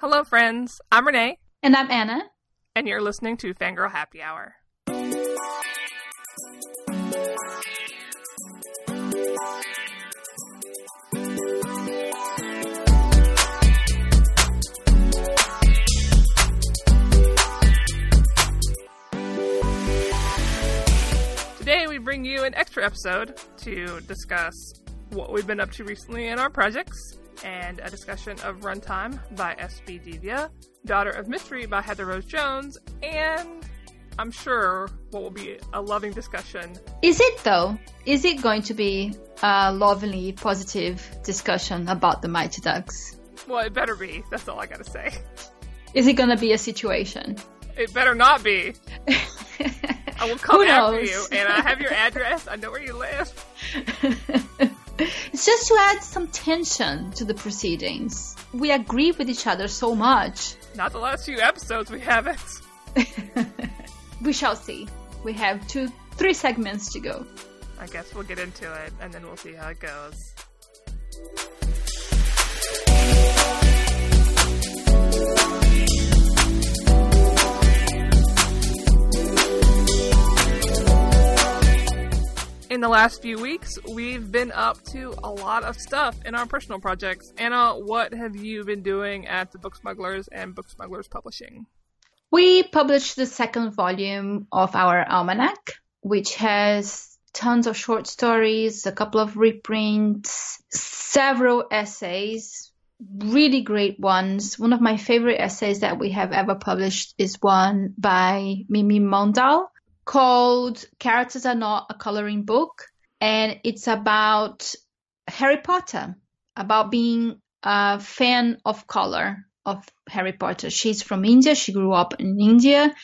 Hello, friends. I'm Renee. And I'm Anna. And you're listening to Fangirl Happy Hour. Today, we bring you an extra episode to discuss what we've been up to recently in our projects and a discussion of Runtime by S.B. Divya, Daughter of Mystery by Heather Rose Jones, and I'm sure what will be a loving discussion. Is it though? Is it going to be a lovely, positive discussion about the Mighty Ducks? Well, it better be. That's all I gotta say. Is it gonna be a situation? It better not be. I will come after you, and I have your address. I know where you live. It's just to add some tension to the proceedings. We agree with each other so much. Not the last few episodes, we haven't. we shall see. We have two, three segments to go. I guess we'll get into it and then we'll see how it goes. In the last few weeks, we've been up to a lot of stuff in our personal projects. Anna, what have you been doing at the Book Smugglers and Book Smugglers Publishing? We published the second volume of our almanac, which has tons of short stories, a couple of reprints, several essays, really great ones. One of my favorite essays that we have ever published is one by Mimi Mondal called Characters Are Not a Coloring Book. And it's about Harry Potter, about being a fan of color of Harry Potter. She's from India. She grew up in India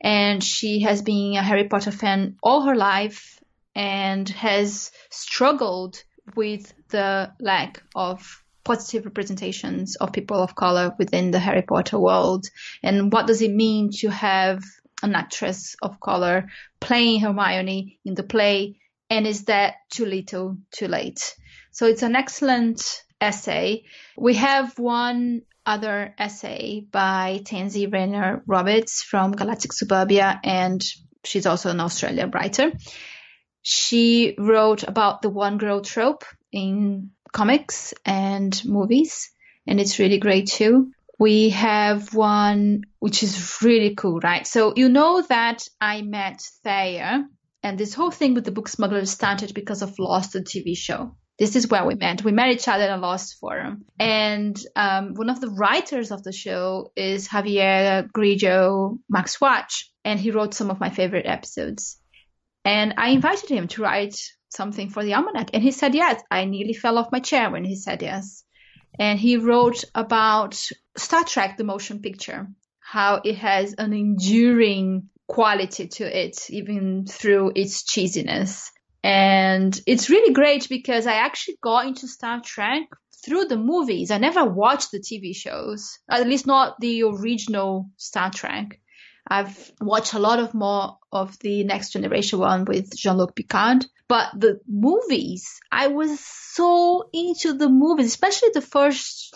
and she has been a Harry Potter fan all her life and has struggled with the lack of positive representations of people of color within the Harry Potter world. And what does it mean to have an actress of color playing Hermione in the play, and is that too little, too late? So it's an excellent essay. We have one other essay by Tansy Rayner Roberts from Galactic Suburbia, and she's also an Australian writer. She wrote about the one girl trope in comics and movies, and it's really great too we have one which is really cool, right? So you know that I met Thea, and this whole thing with the book smuggler started because of Lost, the TV show. This is where we met. We met each other in a Lost forum, and um, one of the writers of the show is Javier Grillo Marxuach, and he wrote some of my favorite episodes. And I invited him to write something for the almanac, and he said yes. I nearly fell off my chair when he said yes and he wrote about Star Trek, the motion picture, how it has an enduring quality to it, even through its cheesiness. And it's really great because I actually got into Star Trek through the movies. I never watched the TV shows, at least not the original Star Trek. I've watched a lot of more of the Next Generation one with Jean-Luc Picard. But the movies, I was so into the movies, especially the first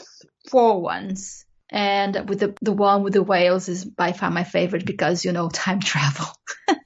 four ones. And with the, the one with the whales is by far my favorite because, you know, time travel.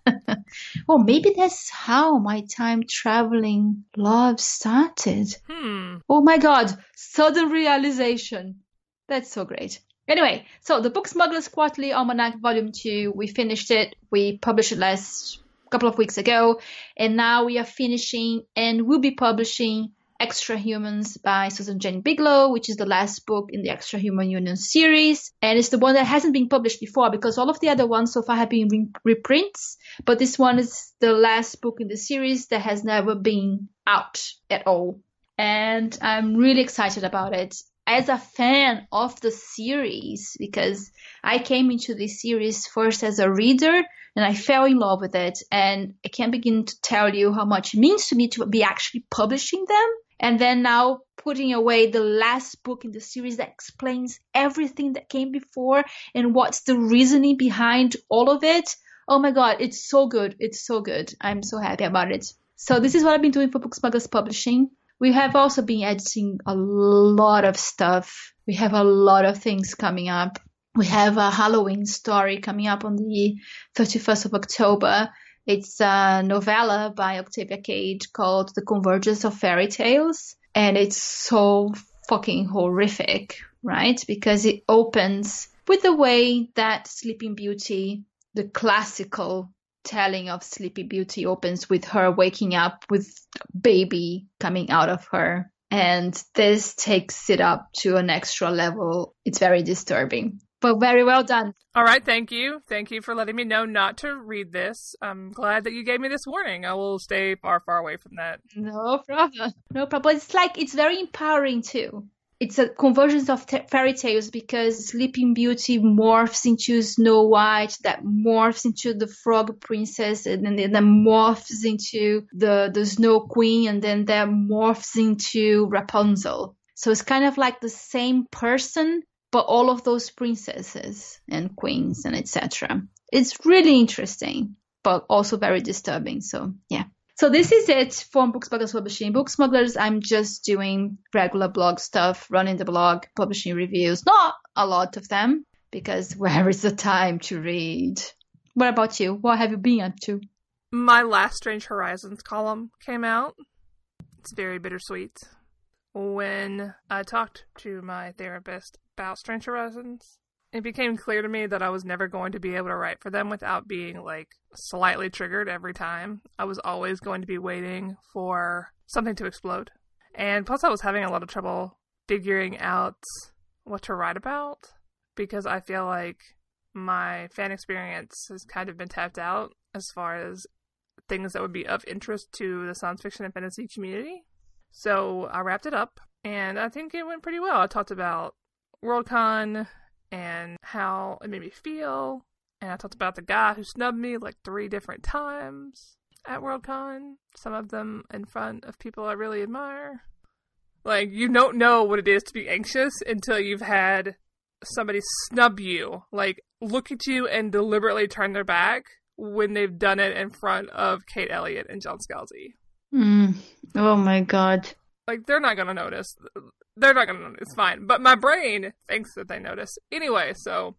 well, maybe that's how my time traveling love started. Hmm. Oh my God. Sudden realization. That's so great. Anyway, so the Book Smugglers Quarterly Almanac Volume 2, we finished it. We published it last couple of weeks ago. And now we are finishing and will be publishing Extra Humans by Susan Jane Bigelow, which is the last book in the Extra Human Union series. And it's the one that hasn't been published before because all of the other ones so far have been reprints. But this one is the last book in the series that has never been out at all. And I'm really excited about it as a fan of the series because I came into this series first as a reader and I fell in love with it. And I can't begin to tell you how much it means to me to be actually publishing them. And then now putting away the last book in the series that explains everything that came before and what's the reasoning behind all of it. Oh my God, it's so good. It's so good. I'm so happy about it. So this is what I've been doing for Book Smugglers Publishing We have also been editing a lot of stuff. We have a lot of things coming up. We have a Halloween story coming up on the 31st of October. It's a novella by Octavia Cade called The Convergence of Fairy Tales. And it's so fucking horrific, right? Because it opens with the way that Sleeping Beauty, the classical telling of Sleepy Beauty opens with her waking up with baby coming out of her. And this takes it up to an extra level. It's very disturbing, but very well done. All right, thank you. Thank you for letting me know not to read this. I'm glad that you gave me this warning. I will stay far, far away from that. No problem. No problem. It's like, it's very empowering too it's a convergence of fairy tales because Sleeping Beauty morphs into Snow White, that morphs into the Frog Princess, and then that morphs into the the Snow Queen, and then that morphs into Rapunzel. So it's kind of like the same person, but all of those princesses and queens and etc. It's really interesting, but also very disturbing. So yeah. So this is it from Book Smugglers Publishing. Book Smugglers, I'm just doing regular blog stuff, running the blog, publishing reviews. Not a lot of them, because where is the time to read? What about you? What have you been up to? My last Strange Horizons column came out. It's very bittersweet. When I talked to my therapist about Strange Horizons, it became clear to me that I was never going to be able to write for them without being like slightly triggered every time. I was always going to be waiting for something to explode. And plus, I was having a lot of trouble figuring out what to write about because I feel like my fan experience has kind of been tapped out as far as things that would be of interest to the science fiction and fantasy community. So I wrapped it up, and I think it went pretty well. I talked about Worldcon and how it made me feel. And I talked about the guy who snubbed me like three different times at Worldcon, some of them in front of people I really admire. Like, you don't know what it is to be anxious until you've had somebody snub you, like, look at you and deliberately turn their back when they've done it in front of Kate Elliott and John Scalzi. Mm. Oh my god. Like, they're not gonna notice they're not gonna it's fine. But my brain thinks that they notice anyway so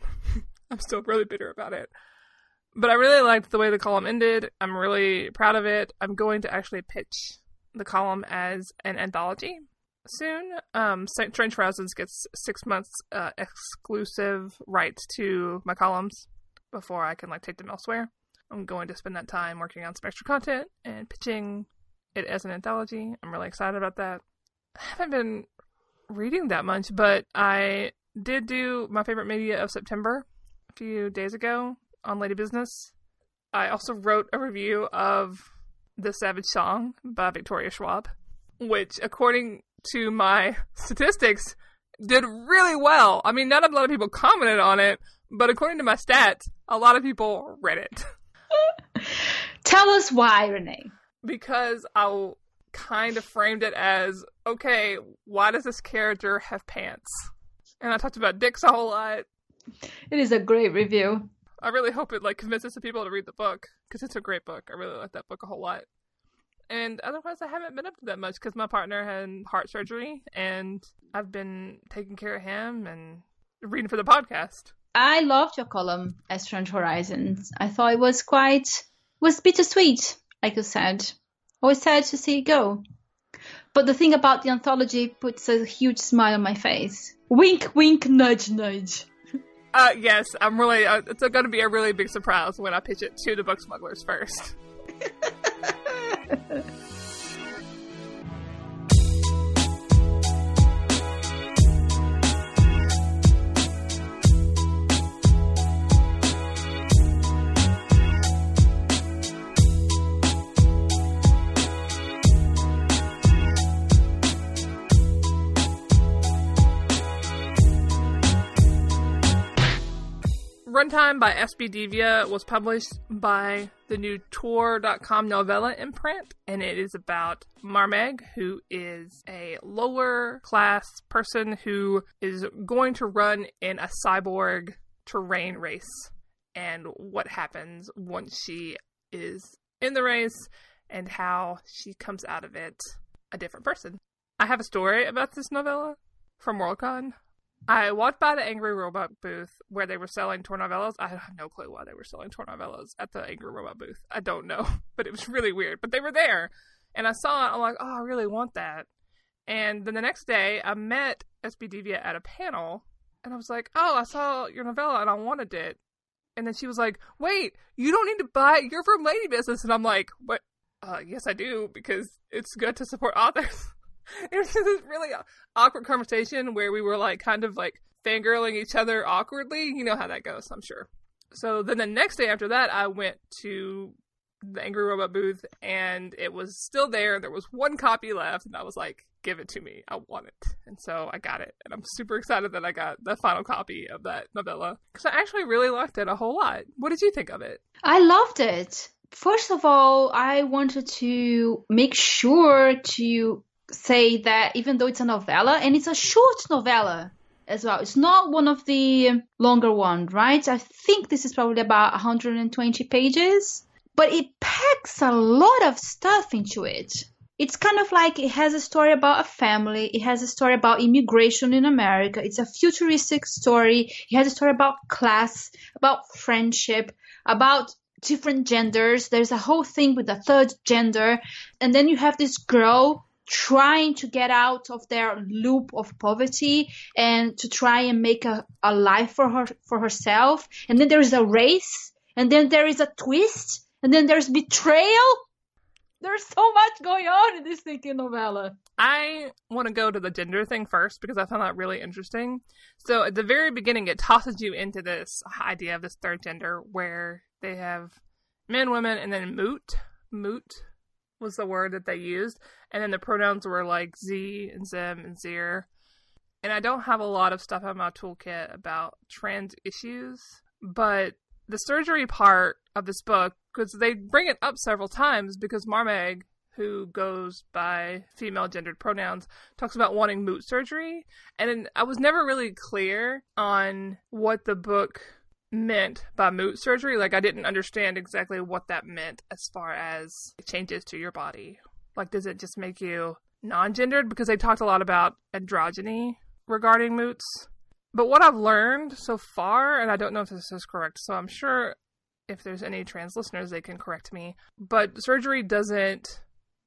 i'm still really bitter about it. But i really liked the way the column ended. I'm really proud of it. I'm going to actually pitch the column as an anthology soon. Um strange horizons gets six months uh, exclusive rights to my columns before i can like take them elsewhere. I'm going to spend that time working on some extra content and pitching it as an anthology. I'm really excited about that haven't been reading that much, but I did do my favorite media of September a few days ago on Lady Business. I also wrote a review of The Savage Song by Victoria Schwab, which, according to my statistics, did really well. I mean, not a lot of people commented on it, but according to my stats, a lot of people read it. Tell us why, Renee. Because I kind of framed it as okay, why does this character have pants? And I talked about dicks a whole lot. It is a great review. I really hope it like convinces some people to read the book because it's a great book. I really like that book a whole lot. And otherwise, I haven't been up to that much because my partner had heart surgery, and I've been taking care of him and reading for the podcast. I loved your column, Strange Horizons. I thought it was quite was bittersweet, like you said. Always sad to see it go. But the thing about the anthology puts a huge smile on my face. Wink, wink, nudge, nudge. Uh, yes, I'm really. Uh, it's going to be a really big surprise when I pitch it to the book smugglers first. Runtime by SB Divya was published by the new Tor.com novella imprint, and it is about Marmeg, who is a lower class person who is going to run in a cyborg terrain race, and what happens once she is in the race, and how she comes out of it a different person. I have a story about this novella from Worldcon. I walked by the Angry Robot booth where they were selling Tor novellas. I have no clue why they were selling Tor novellas at the Angry Robot booth. I don't know, but it was really weird. But they were there, and I saw it. I'm like, oh, I really want that. And then the next day, I met SB Divya at a panel, and I was like, oh, I saw your novella and I wanted it. And then she was like, wait, you don't need to buy it. You're from Lady Business. And I'm like, what? Uh, yes, I do, because it's good to support authors. it was this really awkward conversation where we were like kind of like fangirling each other awkwardly. You know how that goes, I'm sure. So then the next day after that, I went to the Angry Robot booth and it was still there. There was one copy left, and I was like, give it to me. I want it. And so I got it. And I'm super excited that I got the final copy of that novella because I actually really liked it a whole lot. What did you think of it? I loved it. First of all, I wanted to make sure to say that even though it's a novella and it's a short novella as well, it's not one of the longer ones, right? I think this is probably about 120 pages, but it packs a lot of stuff into it. It's kind of like it has a story about a family, it has a story about immigration in America, it's a futuristic story, it has a story about class, about friendship, about different genders. There's a whole thing with the third gender. And then you have this girl trying to get out of their loop of poverty and to try and make a, a life for her for herself. And then there's a race and then there is a twist and then there's betrayal. There's so much going on in this thinking novella. I want to go to the gender thing first because i found that really interesting. So at the very beginning it tosses you into this idea of this third gender where they have men women and then moot. Moot was the word that they used, and then the pronouns were like Z and Zim and Zir. And I don't have a lot of stuff in my toolkit about trans issues, but the surgery part of this book, because they bring it up several times, because Marmeg, who goes by female gendered pronouns, talks about wanting moot surgery. And I was never really clear on what the book meant by moot surgery. Like I didn't understand exactly what that meant as far as changes to your body. Like does it just make you non-gendered because they talked a lot about androgyny regarding moots. But what I've learned so far and I don't know if this is correct, so I'm sure if there's any trans listeners they can correct me, but surgery doesn't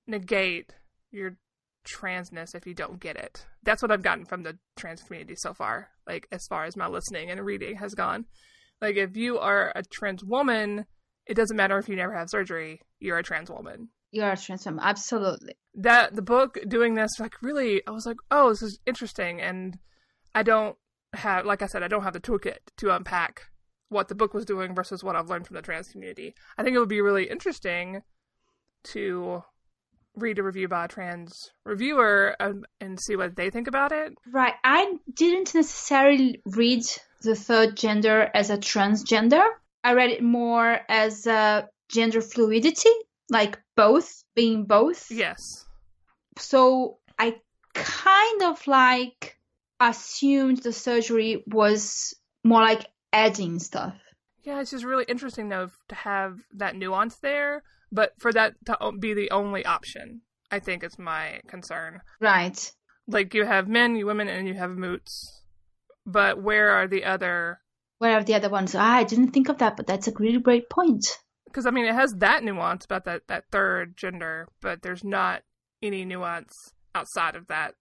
negate your transness if you don't get it. That's what I've gotten from the trans community so far, like as far as my listening and reading has gone. Like if you are a trans woman, it doesn't matter if you never have surgery, you're a trans woman. You're a trans woman, absolutely. That the book doing this, like really, I was like, oh, this is interesting, and I don't have, like I said, I don't have the toolkit to unpack what the book was doing versus what I've learned from the trans community. I think it would be really interesting to read a review by a trans reviewer and, and see what they think about it. Right. I didn't necessarily read the third gender as a transgender. I read it more as a gender fluidity, like both, being both. Yes. So I kind of like assumed the surgery was more like adding stuff. Yeah, it's just really interesting though to have that nuance there, but for that to be the only option, I think is my concern. Right. Like you have men, you women, and you have moots but where are the other? Where are the other ones? Ah, I didn't think of that, but that's a really great point. Because I mean, it has that nuance about that that third gender, but there's not any nuance outside of that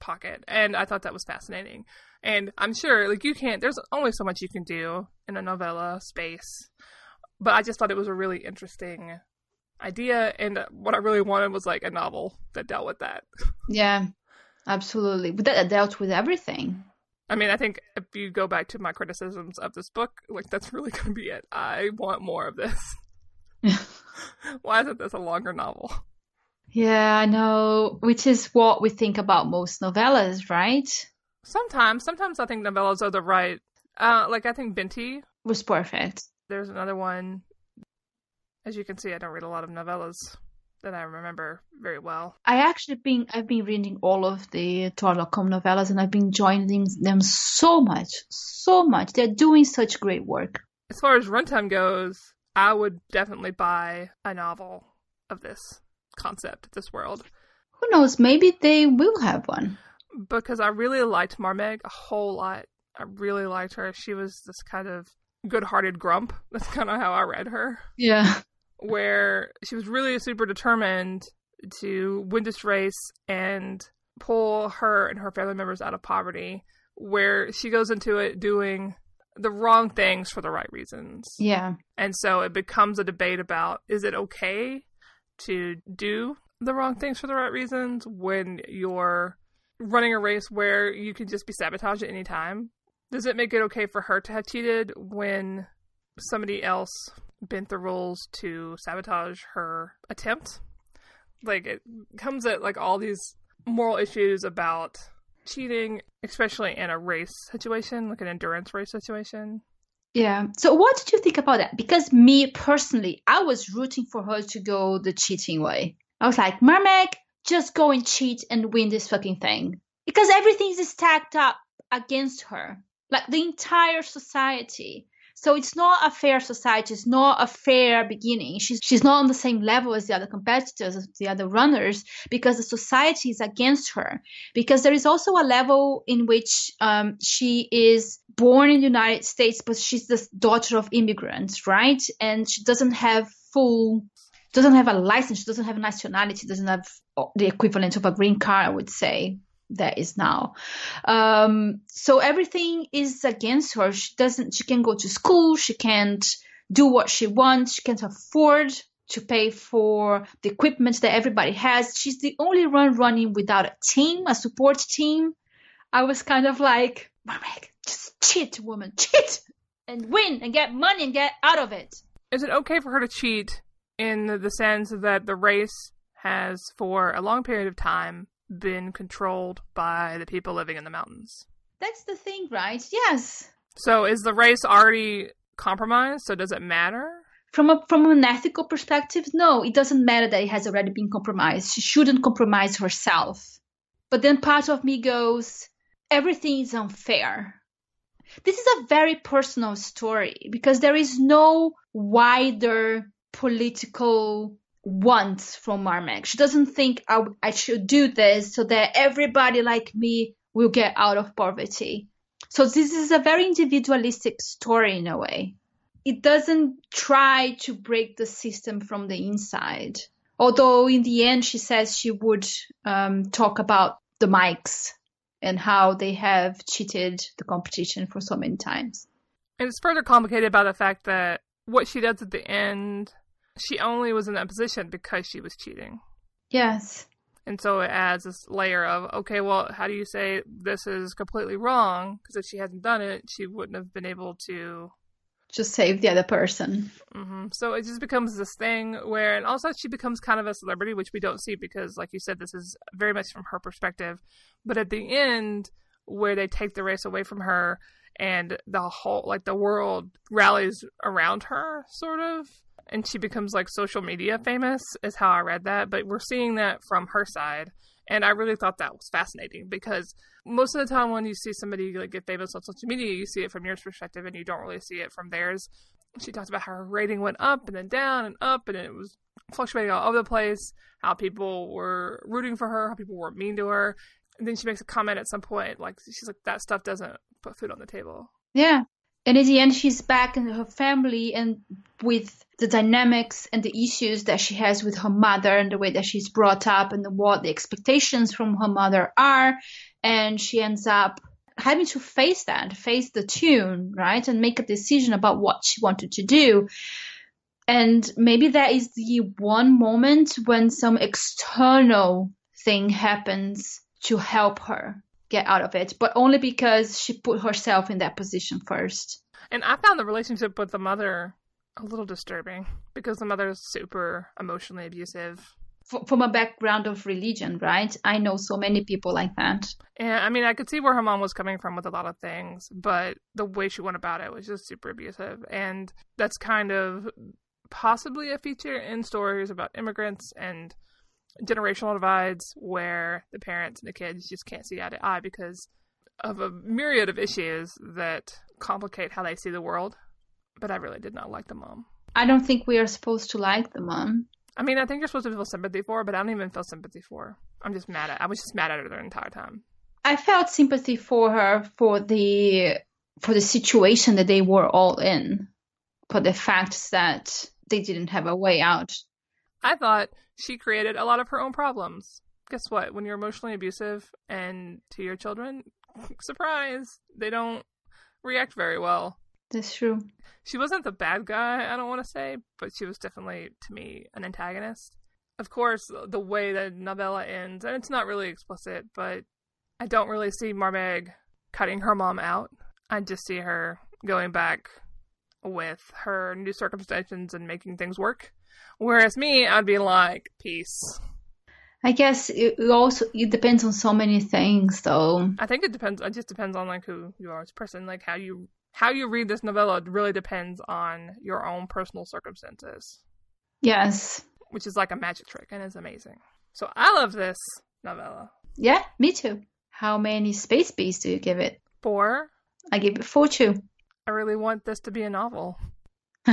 pocket, and I thought that was fascinating. And I'm sure, like, you can't. There's only so much you can do in a novella space, but I just thought it was a really interesting idea, and what I really wanted was like a novel that dealt with that. Yeah, absolutely. But that dealt with everything. I mean, I think if you go back to my criticisms of this book, like that's really going to be it. I want more of this. Why isn't this a longer novel? Yeah, I know, which is what we think about most novellas, right? Sometimes, sometimes I think novellas are the right. Uh, like I think Binti was perfect. There's another one. As you can see, I don't read a lot of novellas that I remember very well. I actually been I've been reading all of the Tor.com novellas and I've been enjoying them so much, so much. They're doing such great work. As far as runtime goes, I would definitely buy a novel of this concept, this world. Who knows? Maybe they will have one. Because I really liked Marmeg a whole lot. I really liked her. She was this kind of good-hearted grump. That's kind of how I read her. Yeah. Where she was really super determined to win this race and pull her and her family members out of poverty. Where she goes into it doing the wrong things for the right reasons. Yeah. And so it becomes a debate about is it okay to do the wrong things for the right reasons when you're running a race where you can just be sabotaged at any time? Does it make it okay for her to have cheated when somebody else bent the rules to sabotage her attempt? Like it comes at like all these moral issues about cheating, especially in a race situation, like an endurance race situation. Yeah. So what did you think about that? Because me personally, I was rooting for her to go the cheating way. I was like, Marmeg, just go and cheat and win this fucking thing. Because everything is stacked up against her. Like the entire society. So it's not a fair society. It's not a fair beginning. She's she's not on the same level as the other competitors, as the other runners, because the society is against her. Because there is also a level in which um, she is born in the United States, but she's the daughter of immigrants, right? And she doesn't have full doesn't have a license, she doesn't have a nationality, doesn't have the equivalent of a green card, I would say that is now. Um, so everything is against her. She doesn't. She can go to school. She can't do what she wants. She can't afford to pay for the equipment that everybody has. She's the only one running without a team, a support team. I was kind of like, Marmeg, just cheat, woman, cheat, and win, and get money, and get out of it. Is it okay for her to cheat in the sense that the race has, for a long period of time, been controlled by the people living in the mountains. That's the thing, right? Yes. So is the race already compromised? So does it matter? From a from an ethical perspective, no, it doesn't matter that it has already been compromised. She shouldn't compromise herself. But then part of me goes, everything is unfair. This is a very personal story because there is no wider political wants from Marmeg. She doesn't think I, I should do this so that everybody like me will get out of poverty. So this is a very individualistic story in a way. It doesn't try to break the system from the inside. Although in the end, she says she would um, talk about the mics and how they have cheated the competition for so many times. And it's further complicated by the fact that what she does at the end she only was in that position because she was cheating. Yes. And so it adds this layer of, okay, well, how do you say this is completely wrong? Because if she hadn't done it, she wouldn't have been able to just save the other person. Mm-hmm. So it just becomes this thing where, and also she becomes kind of a celebrity, which we don't see because, like you said, this is very much from her perspective. But at the end, where they take the race away from her and the whole, like the world rallies around her, sort of, and she becomes like social media famous is how I read that, but we're seeing that from her side. And I really thought that was fascinating because most of the time when you see somebody like get famous on social media, you see it from your perspective and you don't really see it from theirs. She talks about how her rating went up and then down and up and it was fluctuating all over the place, how people were rooting for her, how people were mean to her. And then she makes a comment at some point, like she's like, that stuff doesn't put food on the table. Yeah. And in the end, she's back in her family and with the dynamics and the issues that she has with her mother and the way that she's brought up and what the expectations from her mother are. And she ends up having to face that, face the tune, right? And make a decision about what she wanted to do. And maybe that is the one moment when some external thing happens to help her get out of it, but only because she put herself in that position first. And I found the relationship with the mother a little disturbing because the mother is super emotionally abusive. from a background of religion, right? I know so many people like that. And I mean, I could see where her mom was coming from with a lot of things, but the way she went about it was just super abusive. And that's kind of possibly a feature in stories about immigrants and generational divides where the parents and the kids just can't see eye to eye because of a myriad of issues that complicate how they see the world. But I really did not like the mom. I don't think we are supposed to like the mom. I mean, I think you're supposed to feel sympathy for her, but I don't even feel sympathy for her. I'm just mad at. I was just mad at her the entire time. I felt sympathy for her for the for the situation that they were all in, for the fact that they didn't have a way out. I thought she created a lot of her own problems. Guess what? When you're emotionally abusive and to your children, surprise, they don't react very well. That's true. She wasn't the bad guy, I don't want to say, but she was definitely, to me, an antagonist. Of course, the way the novella ends, and it's not really explicit, but I don't really see Marmeg cutting her mom out. I just see her going back with her new circumstances and making things work. Whereas me, I'd be like, peace. I guess it also it depends on so many things, though. I think it depends. It just depends on like who you are as a person, like how you how you read this novella. Really depends on your own personal circumstances. Yes, which is like a magic trick and is amazing. So I love this novella. Yeah, me too. How many space bees do you give it? Four. I give it four too. I really want this to be a novel.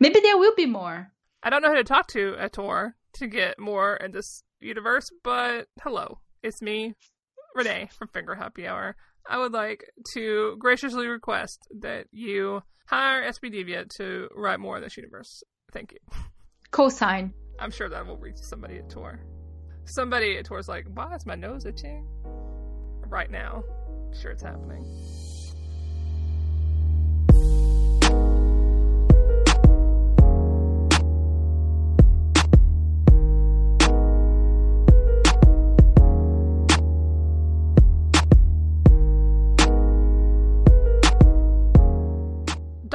Maybe there will be more. I don't know who to talk to at Tor to get more in this universe, but hello, it's me, Renee from Fangirl Happy Hour. I would like to graciously request that you hire SB Divya to write more in this universe. Thank you. Cosign. I'm sure that will reach somebody at Tor. Somebody at Tor's like, why is my nose itching? Right now. sure it's happening.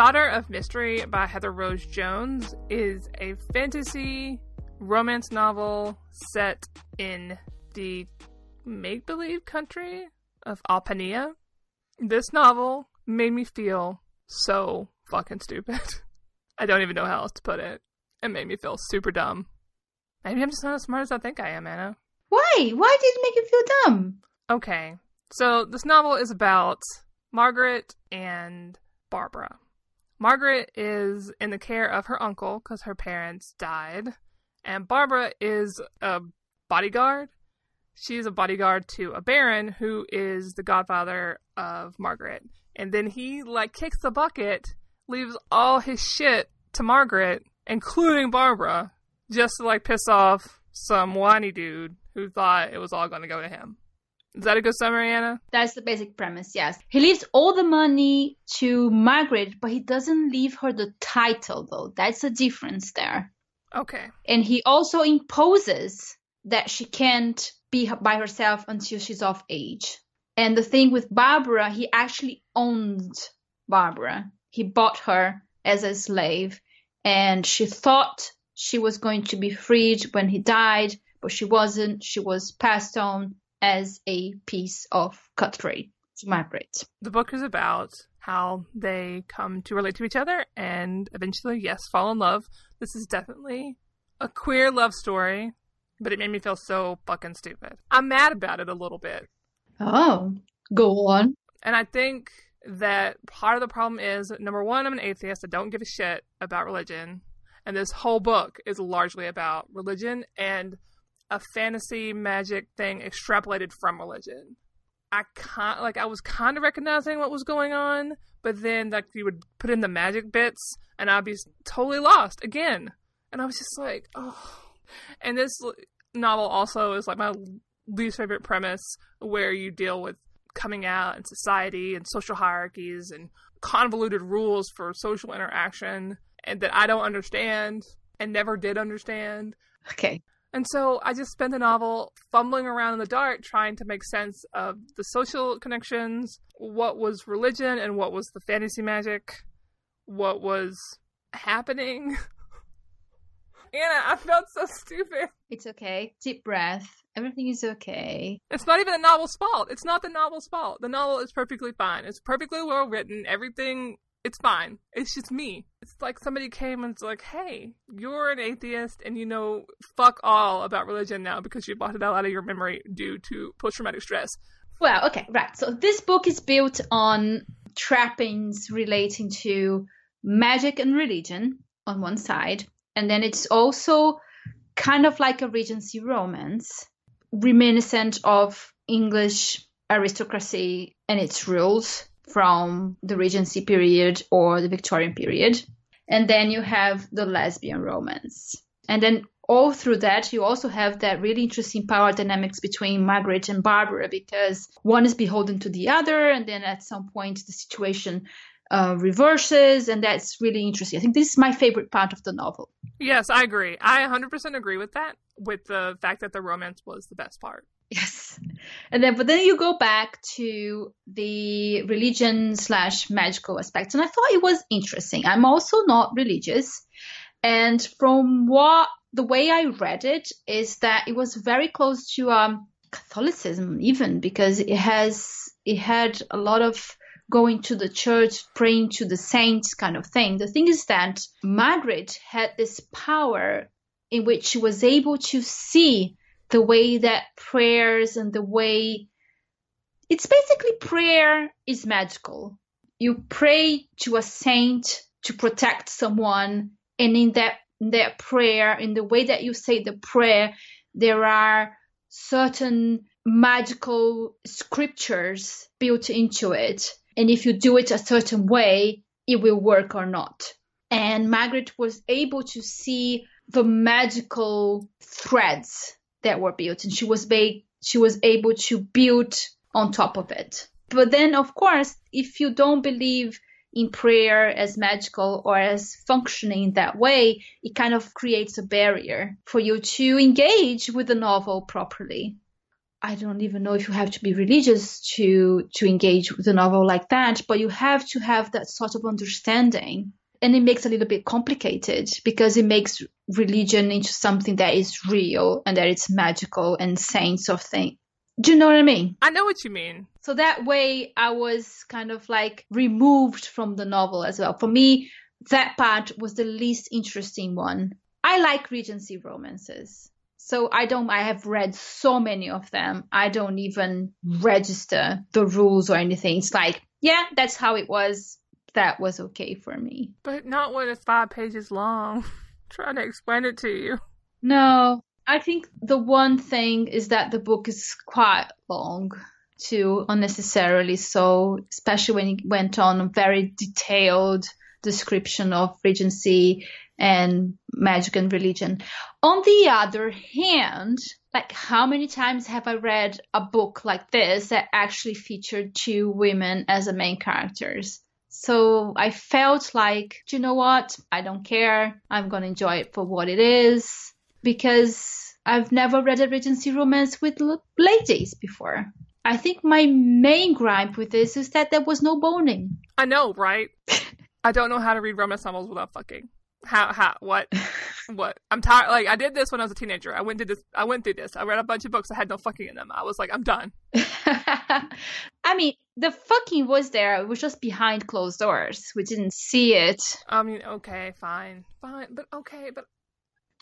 Daughter of Mystery by Heather Rose Jones is a fantasy romance novel set in the make believe country of Alpennia. This novel made me feel so fucking stupid. I don't even know how else to put it. It made me feel super dumb. Maybe I'm just not as smart as I think I am, Anna. Why? Why did it make you feel dumb? Okay. So this novel is about Margaret and Barbara. Margaret is in the care of her uncle because her parents died, and Barbara is a bodyguard. She's a bodyguard to a baron who is the godfather of Margaret. And then he like kicks the bucket, leaves all his shit to Margaret, including Barbara, just to like piss off some whiny dude who thought it was all going to go to him. Is that a good summary, Anna? That's the basic premise, yes. He leaves all the money to Margaret, but he doesn't leave her the title, though. That's the difference there. Okay. And he also imposes that she can't be by herself until she's of age. And the thing with Barbara, he actually owned Barbara. He bought her as a slave, and she thought she was going to be freed when he died, but she wasn't. She was passed on as a piece of cutlery to my Margaret. The book is about how they come to relate to each other and eventually, yes, fall in love. This is definitely a queer love story, but it made me feel so fucking stupid. I'm mad about it a little bit. Oh, go on. And I think that part of the problem is number one, I'm an atheist. I don't give a shit about religion. And this whole book is largely about religion and a fantasy magic thing extrapolated from religion. I can't like I was kind of recognizing what was going on, but then like you would put in the magic bits and I'd be totally lost again. And I was just like, oh. And this novel also is like my least favorite premise where you deal with coming out and society and social hierarchies and convoluted rules for social interaction and that I don't understand and never did understand. Okay. And so I just spent the novel fumbling around in the dark trying to make sense of the social connections, what was religion and what was the fantasy magic, what was happening. Anna, I felt so stupid. It's okay. Deep breath. Everything is okay. It's not even the novel's fault. It's not the novel's fault. The novel is perfectly fine. It's perfectly well written. Everything it's fine. It's just me. It's like somebody came and it's like, hey, you're an atheist and you know fuck all about religion now because you bought it out of your memory due to post traumatic stress. Well, okay, right. So this book is built on trappings relating to magic and religion on one side, and then it's also kind of like a Regency romance, reminiscent of English aristocracy and its rules from the Regency period or the Victorian period. And then you have the lesbian romance. And then all through that, you also have that really interesting power dynamics between Margaret and Barbara because one is beholden to the other, and then at some point the situation uh, reverses, and that's really interesting. I think this is my favorite part of the novel. Yes, I agree. I 100% agree with that, with the fact that the romance was the best part. Yes. And then, but then you go back to the religion slash magical aspects, and I thought it was interesting. I'm also not religious. And from what the way I read it is that it was very close to um, Catholicism, even because it has it had a lot of going to the church, praying to the saints kind of thing. The thing is that Margaret had this power in which she was able to see the way that prayers and the way it's basically prayer is magical. You pray to a saint to protect someone, and in that that prayer, in the way that you say the prayer, there are certain magical scriptures built into it. And if you do it a certain way, it will work or not. And Margaret was able to see the magical threads that were built, and she was ba- she was able to build on top of it. But then, of course, if you don't believe in prayer as magical or as functioning that way, it kind of creates a barrier for you to engage with the novel properly. I don't even know if you have to be religious to to engage with a novel like that, but you have to have that sort of understanding. And it makes it a little bit complicated because it makes religion into something that is real and that it's magical and saints of thing. Do you know what I mean? I know what you mean. So that way I was kind of like removed from the novel as well. For me, that part was the least interesting one. I like Regency romances. So I don't, I have read so many of them. I don't even register the rules or anything. It's like, yeah, that's how it was. That was okay for me. But not when it's five pages long. trying to explain it to you. No, I think the one thing is that the book is quite long too, unnecessarily so, especially when it went on a very detailed description of Regency and magic and religion. On the other hand, like how many times have I read a book like this that actually featured two women as the main characters? So I felt like, you know what? I don't care. I'm going to enjoy it for what it is because I've never read a Regency romance with ladies before. I think my main gripe with this is that there was no boning. I know, right? I don't know how to read romance novels without fucking. How? How? What? what? I'm tired. Like I did this when I was a teenager. I went through this. I went through this. I read a bunch of books that had no fucking in them. I was like, I'm done. I mean, the fucking was there. It was just behind closed doors. We didn't see it. I mean, okay, fine, fine, but okay, but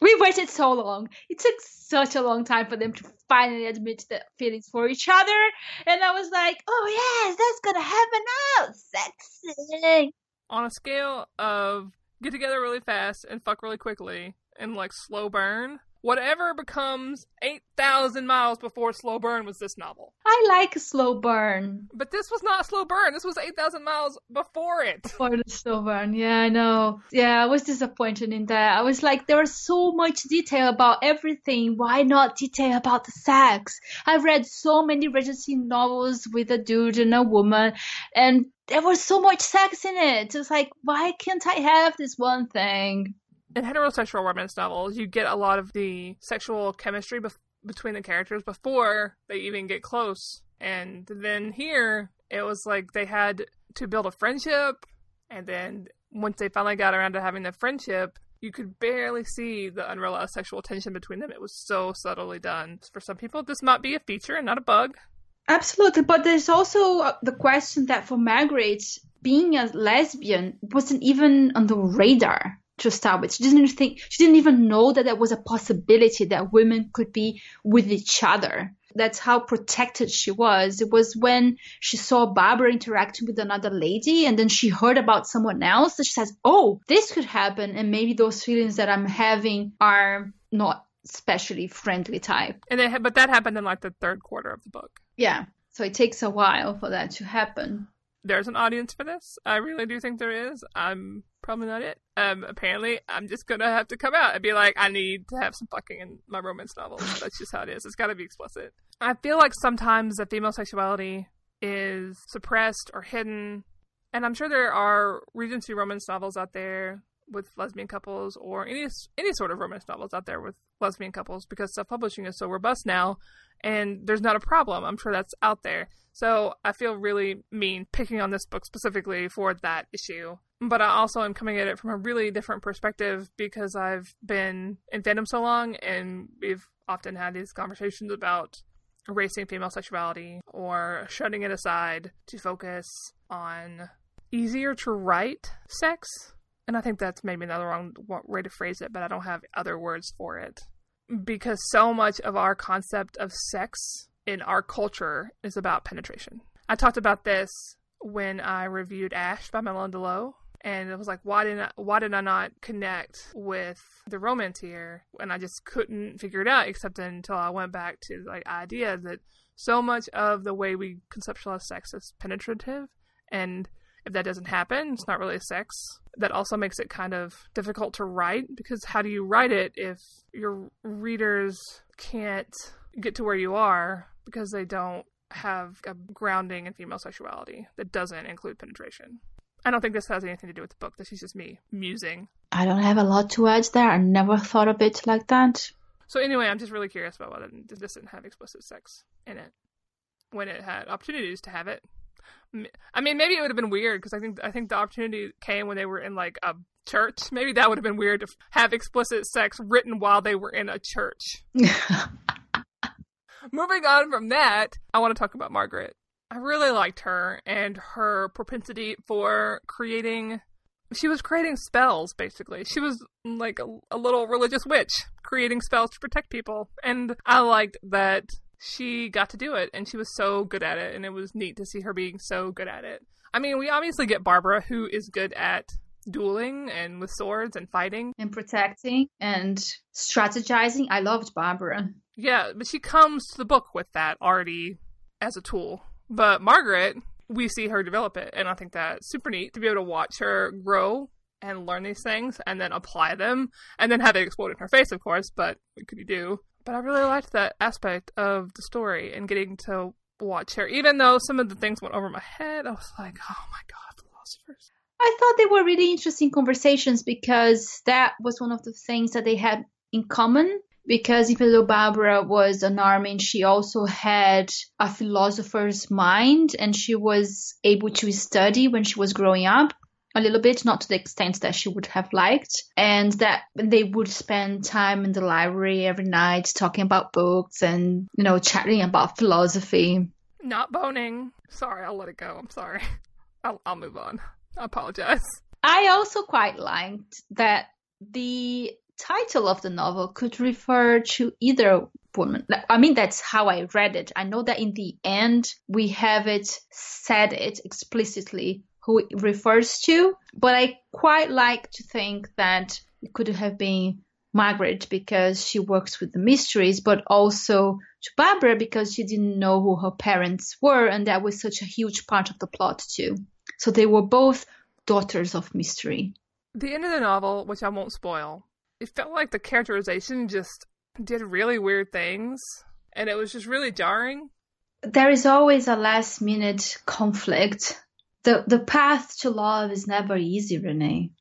we waited so long. It took such a long time for them to finally admit their feelings for each other. And I was like, oh, yes, that's to happen now. Sexy. On a scale of get together really fast and fuck really quickly and like slow burn, whatever becomes 8,000 miles before Slow Burn was this novel. I like Slow Burn. But this was not Slow Burn. This was 8,000 miles before it. Before the Slow Burn. Yeah, I know. Yeah, I was disappointed in that. I was like, there was so much detail about everything. Why not detail about the sex? I've read so many Regency novels with a dude and a woman, and there was so much sex in it. It's like, why can't I have this one thing? In heterosexual romance novels, you get a lot of the sexual chemistry bef- between the characters before they even get close. And then here, it was like they had to build a friendship, and then once they finally got around to having the friendship, you could barely see the unrealized sexual tension between them. It was so subtly done. For some people, this might be a feature and not a bug. Absolutely, but there's also uh, the question that for Margaret, being a lesbian wasn't even on the radar to start with. She didn't think she didn't even know that there was a possibility that women could be with each other. That's how protected she was. It was when she saw Barbara interacting with another lady and then she heard about someone else that she says, Oh, this could happen and maybe those feelings that I'm having are not especially friendly type. And it, but that happened in like the third quarter of the book. Yeah. So it takes a while for that to happen. There's an audience for this. I really do think there is. I'm probably not it. Um, apparently, I'm just gonna have to come out and be like, I need to have some fucking in my romance novel. That's just how it is. It's got to be explicit. I feel like sometimes that female sexuality is suppressed or hidden, and I'm sure there are Regency romance novels out there with lesbian couples or any any sort of romance novels out there with lesbian couples because self-publishing is so robust now and there's not a problem. I'm sure that's out there. So i feel really mean picking on this book specifically for that issue but i also am coming at it from a really different perspective because i've been in fandom so long and we've often had these conversations about erasing female sexuality or shutting it aside to focus on easier to write sex and I think that's maybe another wrong way to phrase it, but I don't have other words for it. Because so much of our concept of sex in our culture is about penetration. I talked about this when I reviewed Ash by Malinda Lo, and it was like, why didn't I, why did I not connect with the romance here? And I just couldn't figure it out, except until I went back to the idea that so much of the way we conceptualize sex is penetrative, and if that doesn't happen, it's not really sex. That also makes it kind of difficult to write because how do you write it if your readers can't get to where you are because they don't have a grounding in female sexuality that doesn't include penetration? I don't think this has anything to do with the book. This is just me musing. I don't have a lot to add there. I never thought of it like that. So anyway, I'm just really curious about whether this didn't have explicit sex in it when it had opportunities to have it. I mean, maybe it would have been weird because I think I think the opportunity came when they were in like a church. Maybe that would have been weird to have explicit sex written while they were in a church. Moving on from that, I want to talk about Margaret. I really liked her and her propensity for creating. She was creating spells, basically. She was mm, like a, a little religious witch, creating spells to protect people. And I liked that she got to do it and she was so good at it and it was neat to see her being so good at it. I mean, we obviously get Barbara who is good at dueling and with swords and fighting and protecting and strategizing. I loved Barbara. Yeah, but she comes to the book with that already as a tool. But Margaret, we see her develop it and I think that's super neat to be able to watch her grow and learn these things and then apply them and then have it explode in her face, of course, but what could you do? But I really liked that aspect of the story and getting to watch her. Even though some of the things went over my head, I was like, oh my god, philosophers. I thought they were really interesting conversations because that was one of the things that they had in common. Because even though Barbara was an army, she also had a philosopher's mind and she was able to study when she was growing up a little bit, not to the extent that she would have liked, and that they would spend time in the library every night talking about books and, you know, chatting about philosophy. Not boning. Sorry, I'll let it go. I'm sorry. I'll, I'll move on. I apologize. I also quite liked that the title of the novel could refer to either woman. I mean, that's how I read it. I know that in the end, we have it said it explicitly who it refers to, but I quite like to think that it could have been Margaret because she works with the mysteries, but also to Barbara because she didn't know who her parents were, and that was such a huge part of the plot too. So they were both daughters of mystery. The end of the novel, which I won't spoil, it felt like the characterization just did really weird things, and it was just really jarring. There is always a last minute conflict the the path to love is never easy, Renee.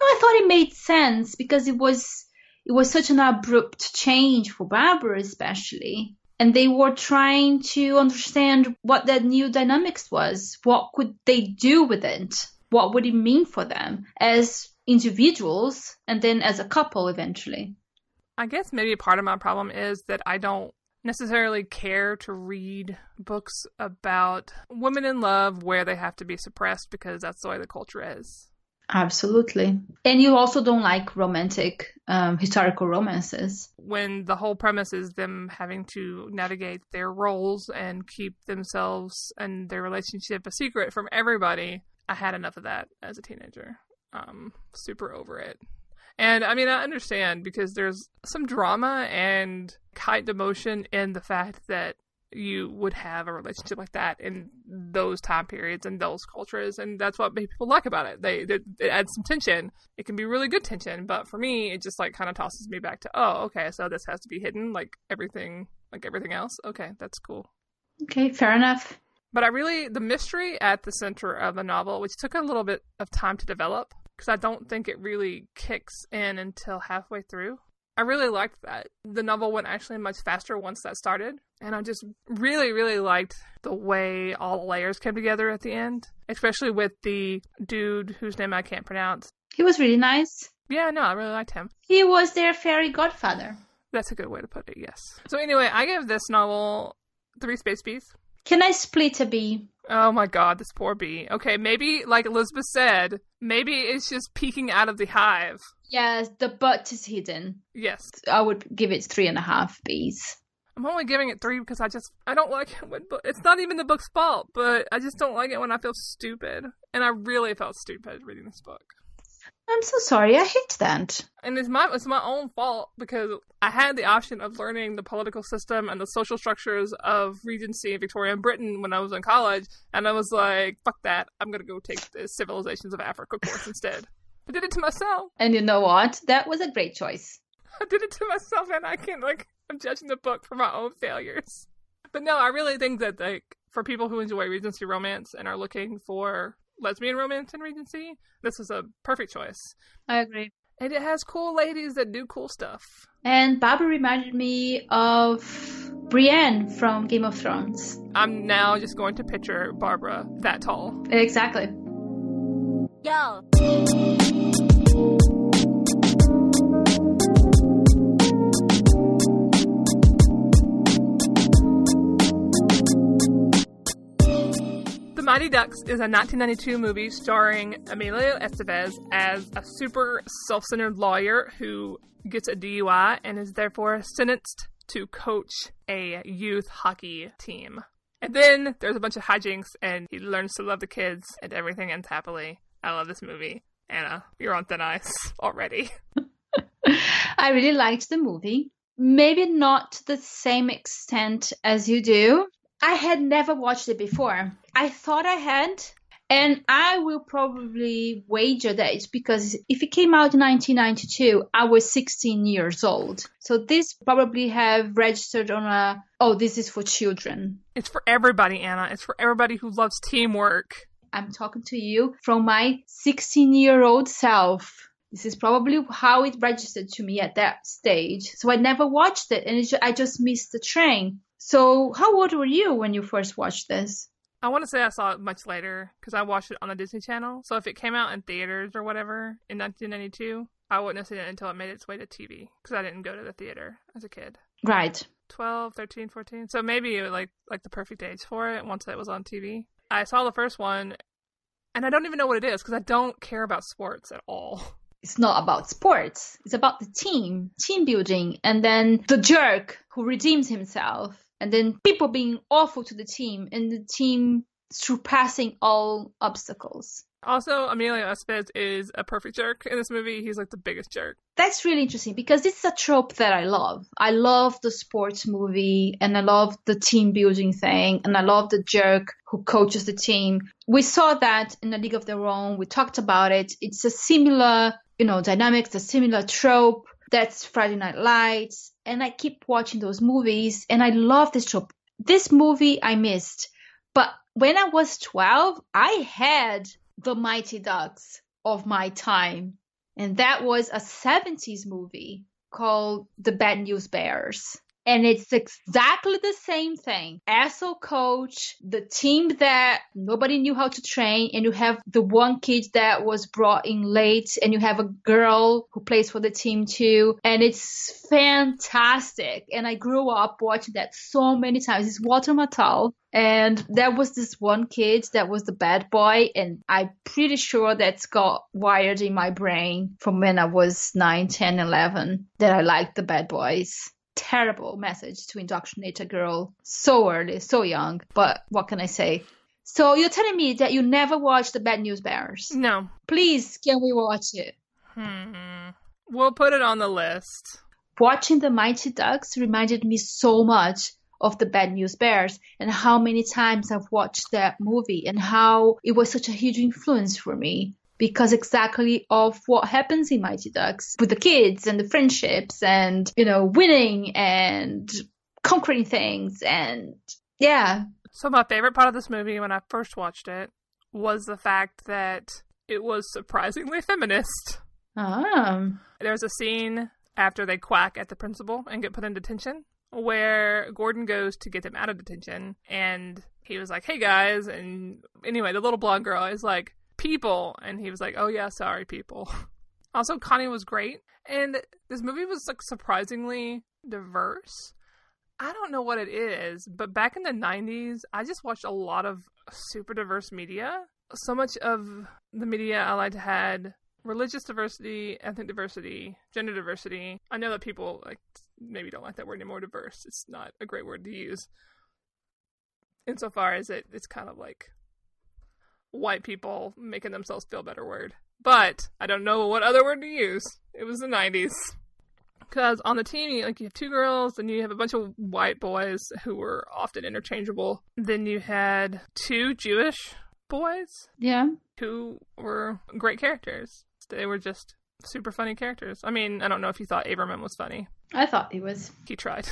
No, I thought it made sense because it was it was such an abrupt change for Barbara especially. And they were trying to understand what that new dynamics was. What could they do with it? What would it mean for them as individuals and then as a couple eventually? I guess maybe part of my problem is that I don't necessarily care to read books about women in love where they have to be suppressed because that's the way the culture is. Absolutely. And you also don't like romantic, um, historical romances. When the whole premise is them having to navigate their roles and keep themselves and their relationship a secret from everybody, I had enough of that as a teenager. Um, super over it. And I mean, I understand because there's some drama and heightened emotion in the fact that you would have a relationship like that in those time periods and those cultures and that's what people like about it. They it, it adds some tension. It can be really good tension but for me it just like kind of tosses me back to oh okay so this has to be hidden like everything like everything else? Okay that's cool. Okay fair enough. But i really the mystery at the center of the novel which took a little bit of time to develop because i don't think it really kicks in until halfway through I really liked that. The novel went actually much faster once that started. And I just really, really liked the way all the layers came together at the end, especially with the dude whose name I can't pronounce. He was really nice. Yeah, no, I really liked him. He was their fairy godfather. That's a good way to put it, yes. So, anyway, I give this novel three space bees. Can I split a bee? Oh my god, this poor bee. Okay, maybe, like Elizabeth said, maybe it's just peeking out of the hive. Yes, the butt is hidden. Yes. I would give it three and a half bees. I'm only giving it three because I just I don't like it when it's not even the book's fault, but I just don't like it when I feel stupid, and I really felt stupid reading this book. I'm so sorry. I hate that. And it's my it's my own fault because I had the option of learning the political system and the social structures of Regency and Victorian Britain when I was in college, and I was like, "Fuck that! I'm gonna go take the Civilizations of Africa course instead." I did it to myself. And you know what? That was a great choice. I did it to myself, and I can't like I'm judging the book for my own failures. But no, I really think that like for people who enjoy Regency romance and are looking for lesbian romance in Regency, this is a perfect choice. I agree. And it has cool ladies that do cool stuff. And Barbara reminded me of Brienne from Game of Thrones. I'm now just going to picture Barbara that tall. Exactly. Yo. Mighty Ducks is a 1992 movie starring Emilio Estevez as a super self centered lawyer who gets a DUI and is therefore sentenced to coach a youth hockey team. And then there's a bunch of hijinks, and he learns to love the kids, and everything ends happily. I love this movie. Anna, you're on thin ice already. I really liked the movie. Maybe not to the same extent as you do. I had never watched it before. I thought I had, and I will probably wager that it's because if it came out in 1992, I was 16 years old. So this probably have registered on a, oh, this is for children. It's for everybody, Anna. It's for everybody who loves teamwork. I'm talking to you from my 16 year old self. This is probably how it registered to me at that stage. So I never watched it and it, I just missed the train. So, how old were you when you first watched this? I want to say I saw it much later because I watched it on the Disney Channel. So, if it came out in theaters or whatever in 1992, I wouldn't have seen it until it made its way to TV because I didn't go to the theater as a kid. Right. 12, 13, 14. So maybe like like the perfect age for it once it was on TV. I saw the first one and I don't even know what it is because I don't care about sports at all. it's not about sports. It's about the team, team building, and then the jerk who redeems himself and then people being awful to the team and the team surpassing all obstacles. Also, Emilio Estevez is a perfect jerk in this movie. He's like the biggest jerk. That's really interesting because this is a trope that I love. I love the sports movie and I love the team building thing and I love the jerk who coaches the team. We saw that in the League of Their Own. We talked about it. It's a similar, you know, dynamics, a similar trope. That's Friday Night Lights and I keep watching those movies and I love this trope. This movie I missed, but when I was 12, I had the Mighty Ducks of my time. And that was a 70s movie called The Bad News Bears and it's exactly the same thing. Asshole coach, the team that nobody knew how to train, and you have the one kid that was brought in late, and you have a girl who plays for the team too, and it's fantastic. And I grew up watching that so many times. It's Walter. And there was this one kid that was the bad boy, and I'm pretty sure that's got wired in my brain from when I was 9, 10, 11 that I liked the bad boys terrible message to indoctrinate a girl so early, so young. But what can I say? So you're telling me that you never watched the Bad News Bears? No. Please, can we watch it? Hmm. We'll put it on the list. Watching the Mighty Ducks reminded me so much of the Bad News Bears and how many times I've watched that movie and how it was such a huge influence for me because exactly of what happens in Mighty Ducks with the kids and the friendships and you know winning and conquering things and yeah. So my favorite part of this movie when I first watched it was the fact that it was surprisingly feminist. Um. There's a scene after they quack at the principal and get put in detention where Gordon goes to get them out of detention and he was like, "Hey guys," and anyway, the little blonde girl is like, "People," and he was like, "Oh yeah, sorry, people." Also, Connie was great, and this movie was like surprisingly diverse. I don't know what it is, but back in the 90s, I just watched a lot of super diverse media. So much of the media I liked had religious diversity, ethnic diversity, gender diversity. I know that people like maybe don't like that word anymore, diverse. It's not a great word to use. Insofar as it, it's kind of like white people making themselves feel better word. But I don't know what other word to use. It was the 90s. Because on the team, you, like you have two girls, and you have a bunch of white boys who were often interchangeable. Then you had two Jewish boys Yeah. who were great characters. They were just super funny characters. I mean, I don't know if you thought Averman was funny. I thought he was. He tried.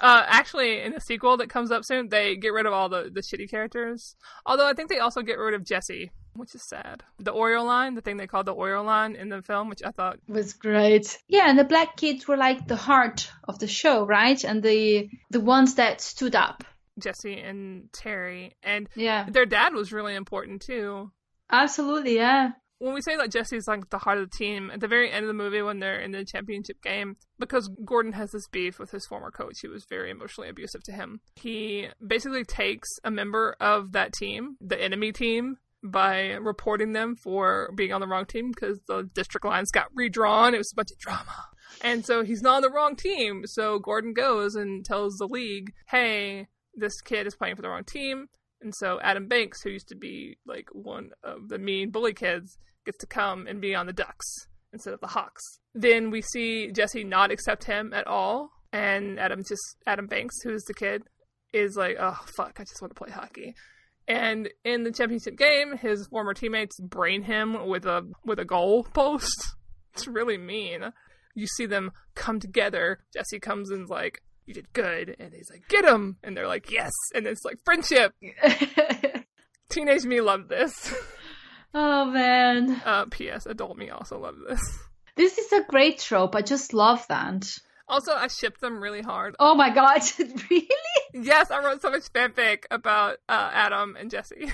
Uh, actually, in the sequel that comes up soon, they get rid of all the, the shitty characters. Although I think they also get rid of Jesse, which is sad. The Oreo line, the thing they called the Oreo line in the film, which I thought was great. Yeah, and the black kids were like the heart of the show, right? And the the ones that stood up. Jesse and Terry and Yeah. their dad was really important too. Absolutely, yeah. When we say that Jesse's like the heart of the team, at the very end of the movie when they're in the championship game, because Gordon has this beef with his former coach, who was very emotionally abusive to him. He basically takes a member of that team, the enemy team, by reporting them for being on the wrong team because the district lines got redrawn. It was a bunch of drama. And so he's not on the wrong team. So Gordon goes and tells the league, hey, this kid is playing for the wrong team. And so Adam Banks, who used to be like one of the mean bully kids, gets to come and be on the Ducks instead of the Hawks. Then we see Jesse not accept him at all, and Adam just Adam Banks, who's the kid, is like, oh fuck, I just want to play hockey. And in the championship game, his former teammates brain him with a with a goal post. It's really mean. You see them come together. Jesse comes and's like, "You did good," and he's like, "Get him!" And they're like, "Yes!" And it's like friendship. Teenage me loved this. oh man. Uh, P.S. Adult me also loved this. This is a great trope. I just love that. Also, I shipped them really hard. Oh my god, really? Yes, I wrote so much fanfic about uh, Adam and Jesse.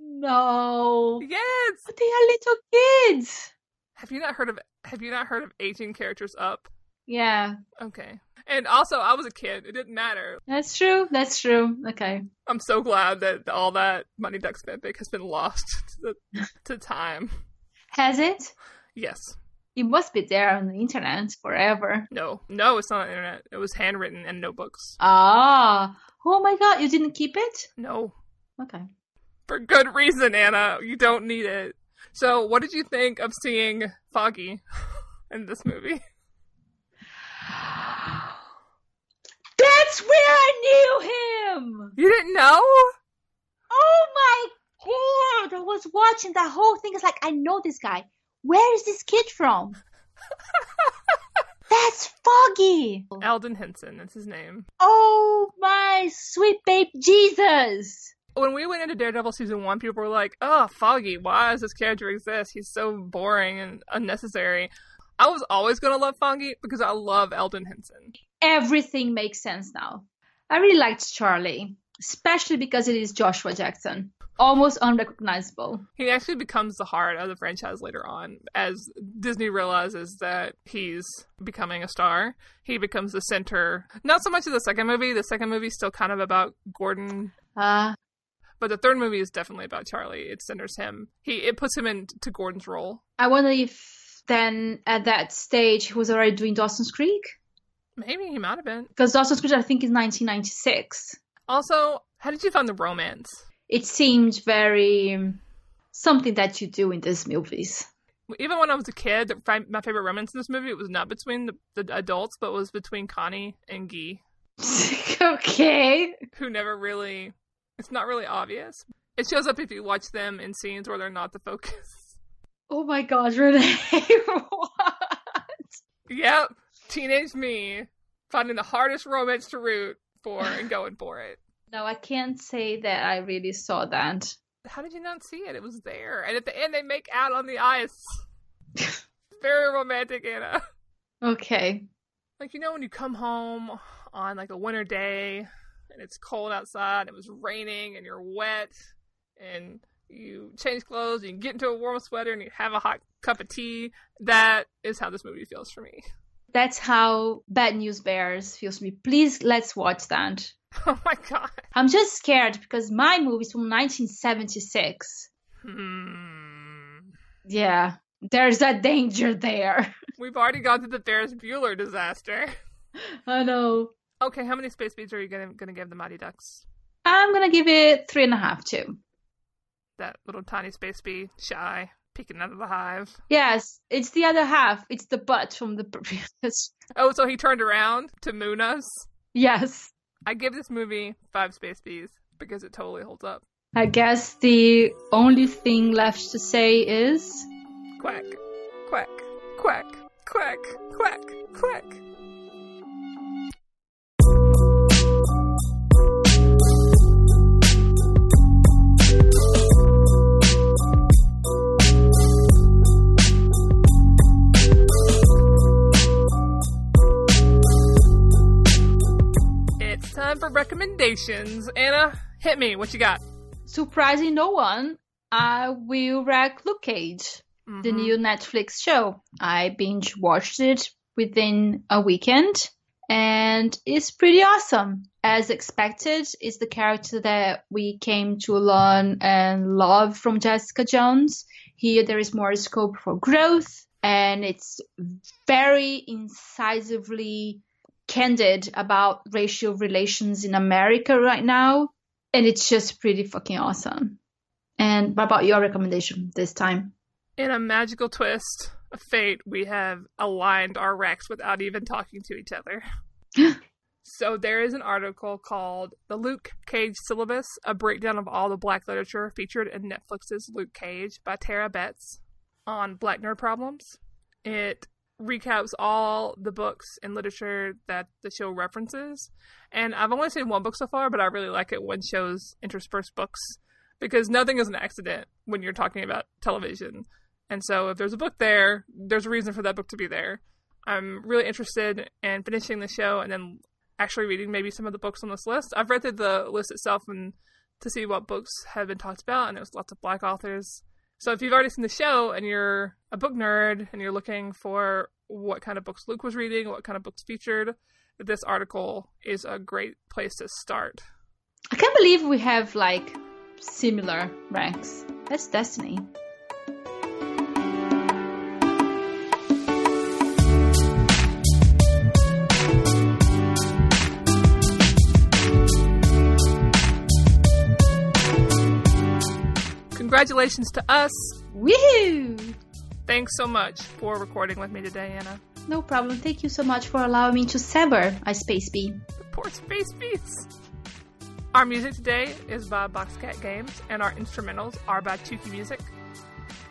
No. yes. But they are little kids. Have you not heard of Have you not heard of 18 characters up? Yeah, Okay. And also, I was a kid. It didn't matter. that's true. That's true. Okay. I'm so glad that all that Money Ducks fanfic has been lost to, the, to time. Has it? Yes. It must be there on the internet forever. No. No, it's not on the internet. It was handwritten in notebooks. Ah. Oh my god, you didn't keep it? No. Okay. For good reason, Anna. You don't need it. So, what did you think of seeing Foggy in this movie? Where I knew him! You didn't know? Oh my god! I was watching that whole thing. It's like, I know this guy. Where is this kid from? That's Foggy! Elden Henson, that's his name. Oh my sweet babe Jesus! When we went into Daredevil season one, people were like, oh, Foggy, why does this character exist? He's so boring and unnecessary. I was always going to love Foggy because I love Elden Henson. Everything makes sense now. I really liked Charlie, especially because it is Joshua Jackson. Almost unrecognizable. He actually becomes the heart of the franchise later on as Disney realizes that he's becoming a star. He becomes the center, not so much of the second movie. The second movie is still kind of about Gordon Uh, But the third movie is definitely about Charlie. It centers him. He it puts him into Gordon's role. I wonder if then at that stage he was already doing Dawson's Creek? Maybe he might have been. Because Dawson's Creek, I think, is 1996. Also, how did you find the romance? It seemed very um, something that you do in these movies. Even when I was a kid, my favorite romance in this movie it was not between the, the adults, but was between Connie and Guy, okay. who never really. It's not really obvious. It shows up if you watch them in scenes where they're not the focus. Oh my god, Renee. what? Yep, teenage me finding the hardest romance to root for and going for it. No, I can't say that I really saw that. How did you not see it? It was there, and at the end they make out on the ice. Very romantic, Anna. Okay. Like you know when you come home on like a winter day and it's cold outside, and it was raining and you're wet and you change clothes, and you get into a warm sweater and you have a hot cup of tea. That is how this movie feels for me. That's how Bad News Bears feels to me. Please, let's watch that. Oh my god. I'm just scared because my movie's from 1976. Hmm. Yeah, there's a danger there. We've already gone through the Ferris Bueller disaster. I know. Okay, how many space beads are you gonna gonna give the Mighty Ducks? I'm gonna give it three and a half, too. That little tiny space bee, shy, peeking out of the hive. Yes, it's the other half. It's the butt from the previous. Oh, so he turned around to moon us. Yes. I give this movie five space bees because it totally holds up. I guess the only thing left to say is Quack, quack, quack, quack, quack, quack. Recommendations. Anna, hit me. What you got? surprising no one. I will wreck Luke Cage, the Mhm. new Netflix show. I binge watched it within a weekend and it's pretty awesome. As expected, it's the character that we came to learn and love from Jessica Jones. Here there is more scope for growth and it's very incisively candid about racial relations in America right now. And it's just pretty fucking awesome. And what about your recommendation this time? In a magical twist of fate, we have aligned our Rex without even talking to each other. so there is an article called The Luke Cage Syllabus, a breakdown of all the black literature featured in Netflix's Luke Cage by Tara Betts on Black Nerd Problems. It recaps all the books and literature that the show references. And I've only seen one book so far, but I really like it when shows intersperse books because nothing is an accident when you're talking about television. And so if there's a book there, there's a reason for that book to be there. I'm really interested in finishing the show and then actually reading maybe some of the books on this list. I've read through the list itself and to see what books have been talked about, and there's lots of black authors. So if you've already seen the show and you're a book nerd and you're looking for what kind of books Luke was reading, what kind of books featured, this article is a great place to start. I can't believe we have like similar ranks. That's destiny. Congratulations to us. Woohoo! Thanks so much for recording with me today, Anna. No problem. Thank you so much for allowing me to sever a space bee. The poor space beasts. Our music today is by Boxcat Games, and our instrumentals are by Tuki Music.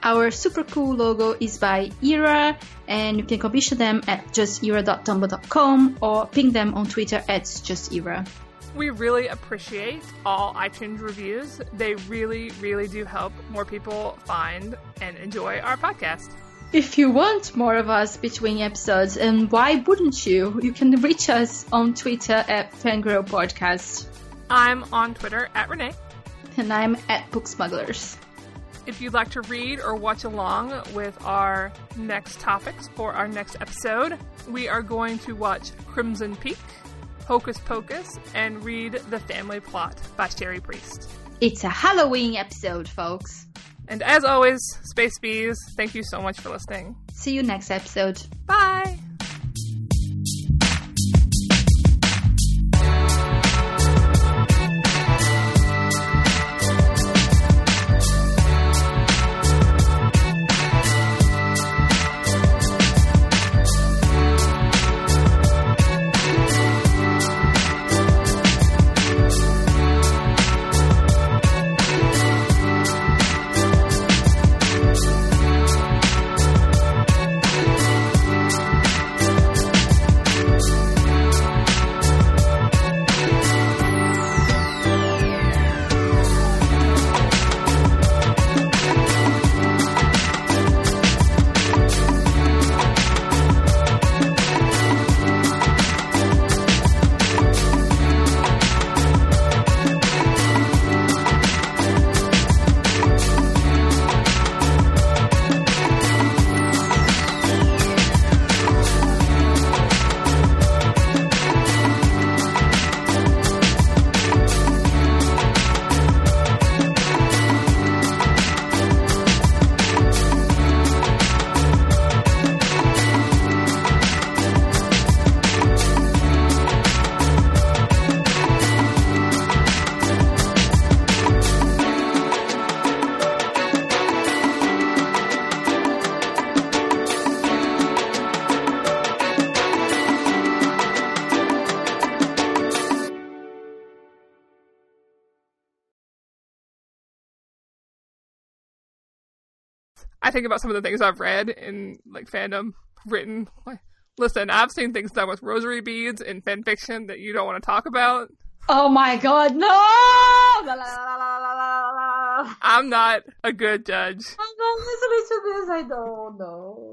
Our super cool logo is by Era, and you can commission them at justera.tumblr.com or ping them on Twitter at justera. We really appreciate all iTunes reviews. They really, really do help more people find and enjoy our podcast. If you want more of us between episodes, and why wouldn't you? You can reach us on Twitter at Fangirl Podcast, I'm on Twitter at Renee. and I'm at Book Smugglers. If you'd like to read or watch along with our next topics for our next episode, we are going to watch Crimson Peak, Hocus Pocus, and read The Family Plot by Cherie Priest. It's a Halloween episode, folks. And as always, Space Bees, thank you so much for listening. See you next episode. Bye! I think about some of the things I've read in like fandom written. Like, listen, I've seen things done with rosary beads in fan fiction that you don't want to talk about. Oh my god, no! La, la, la. I'm not a good judge. I'm not listening to this. I don't know.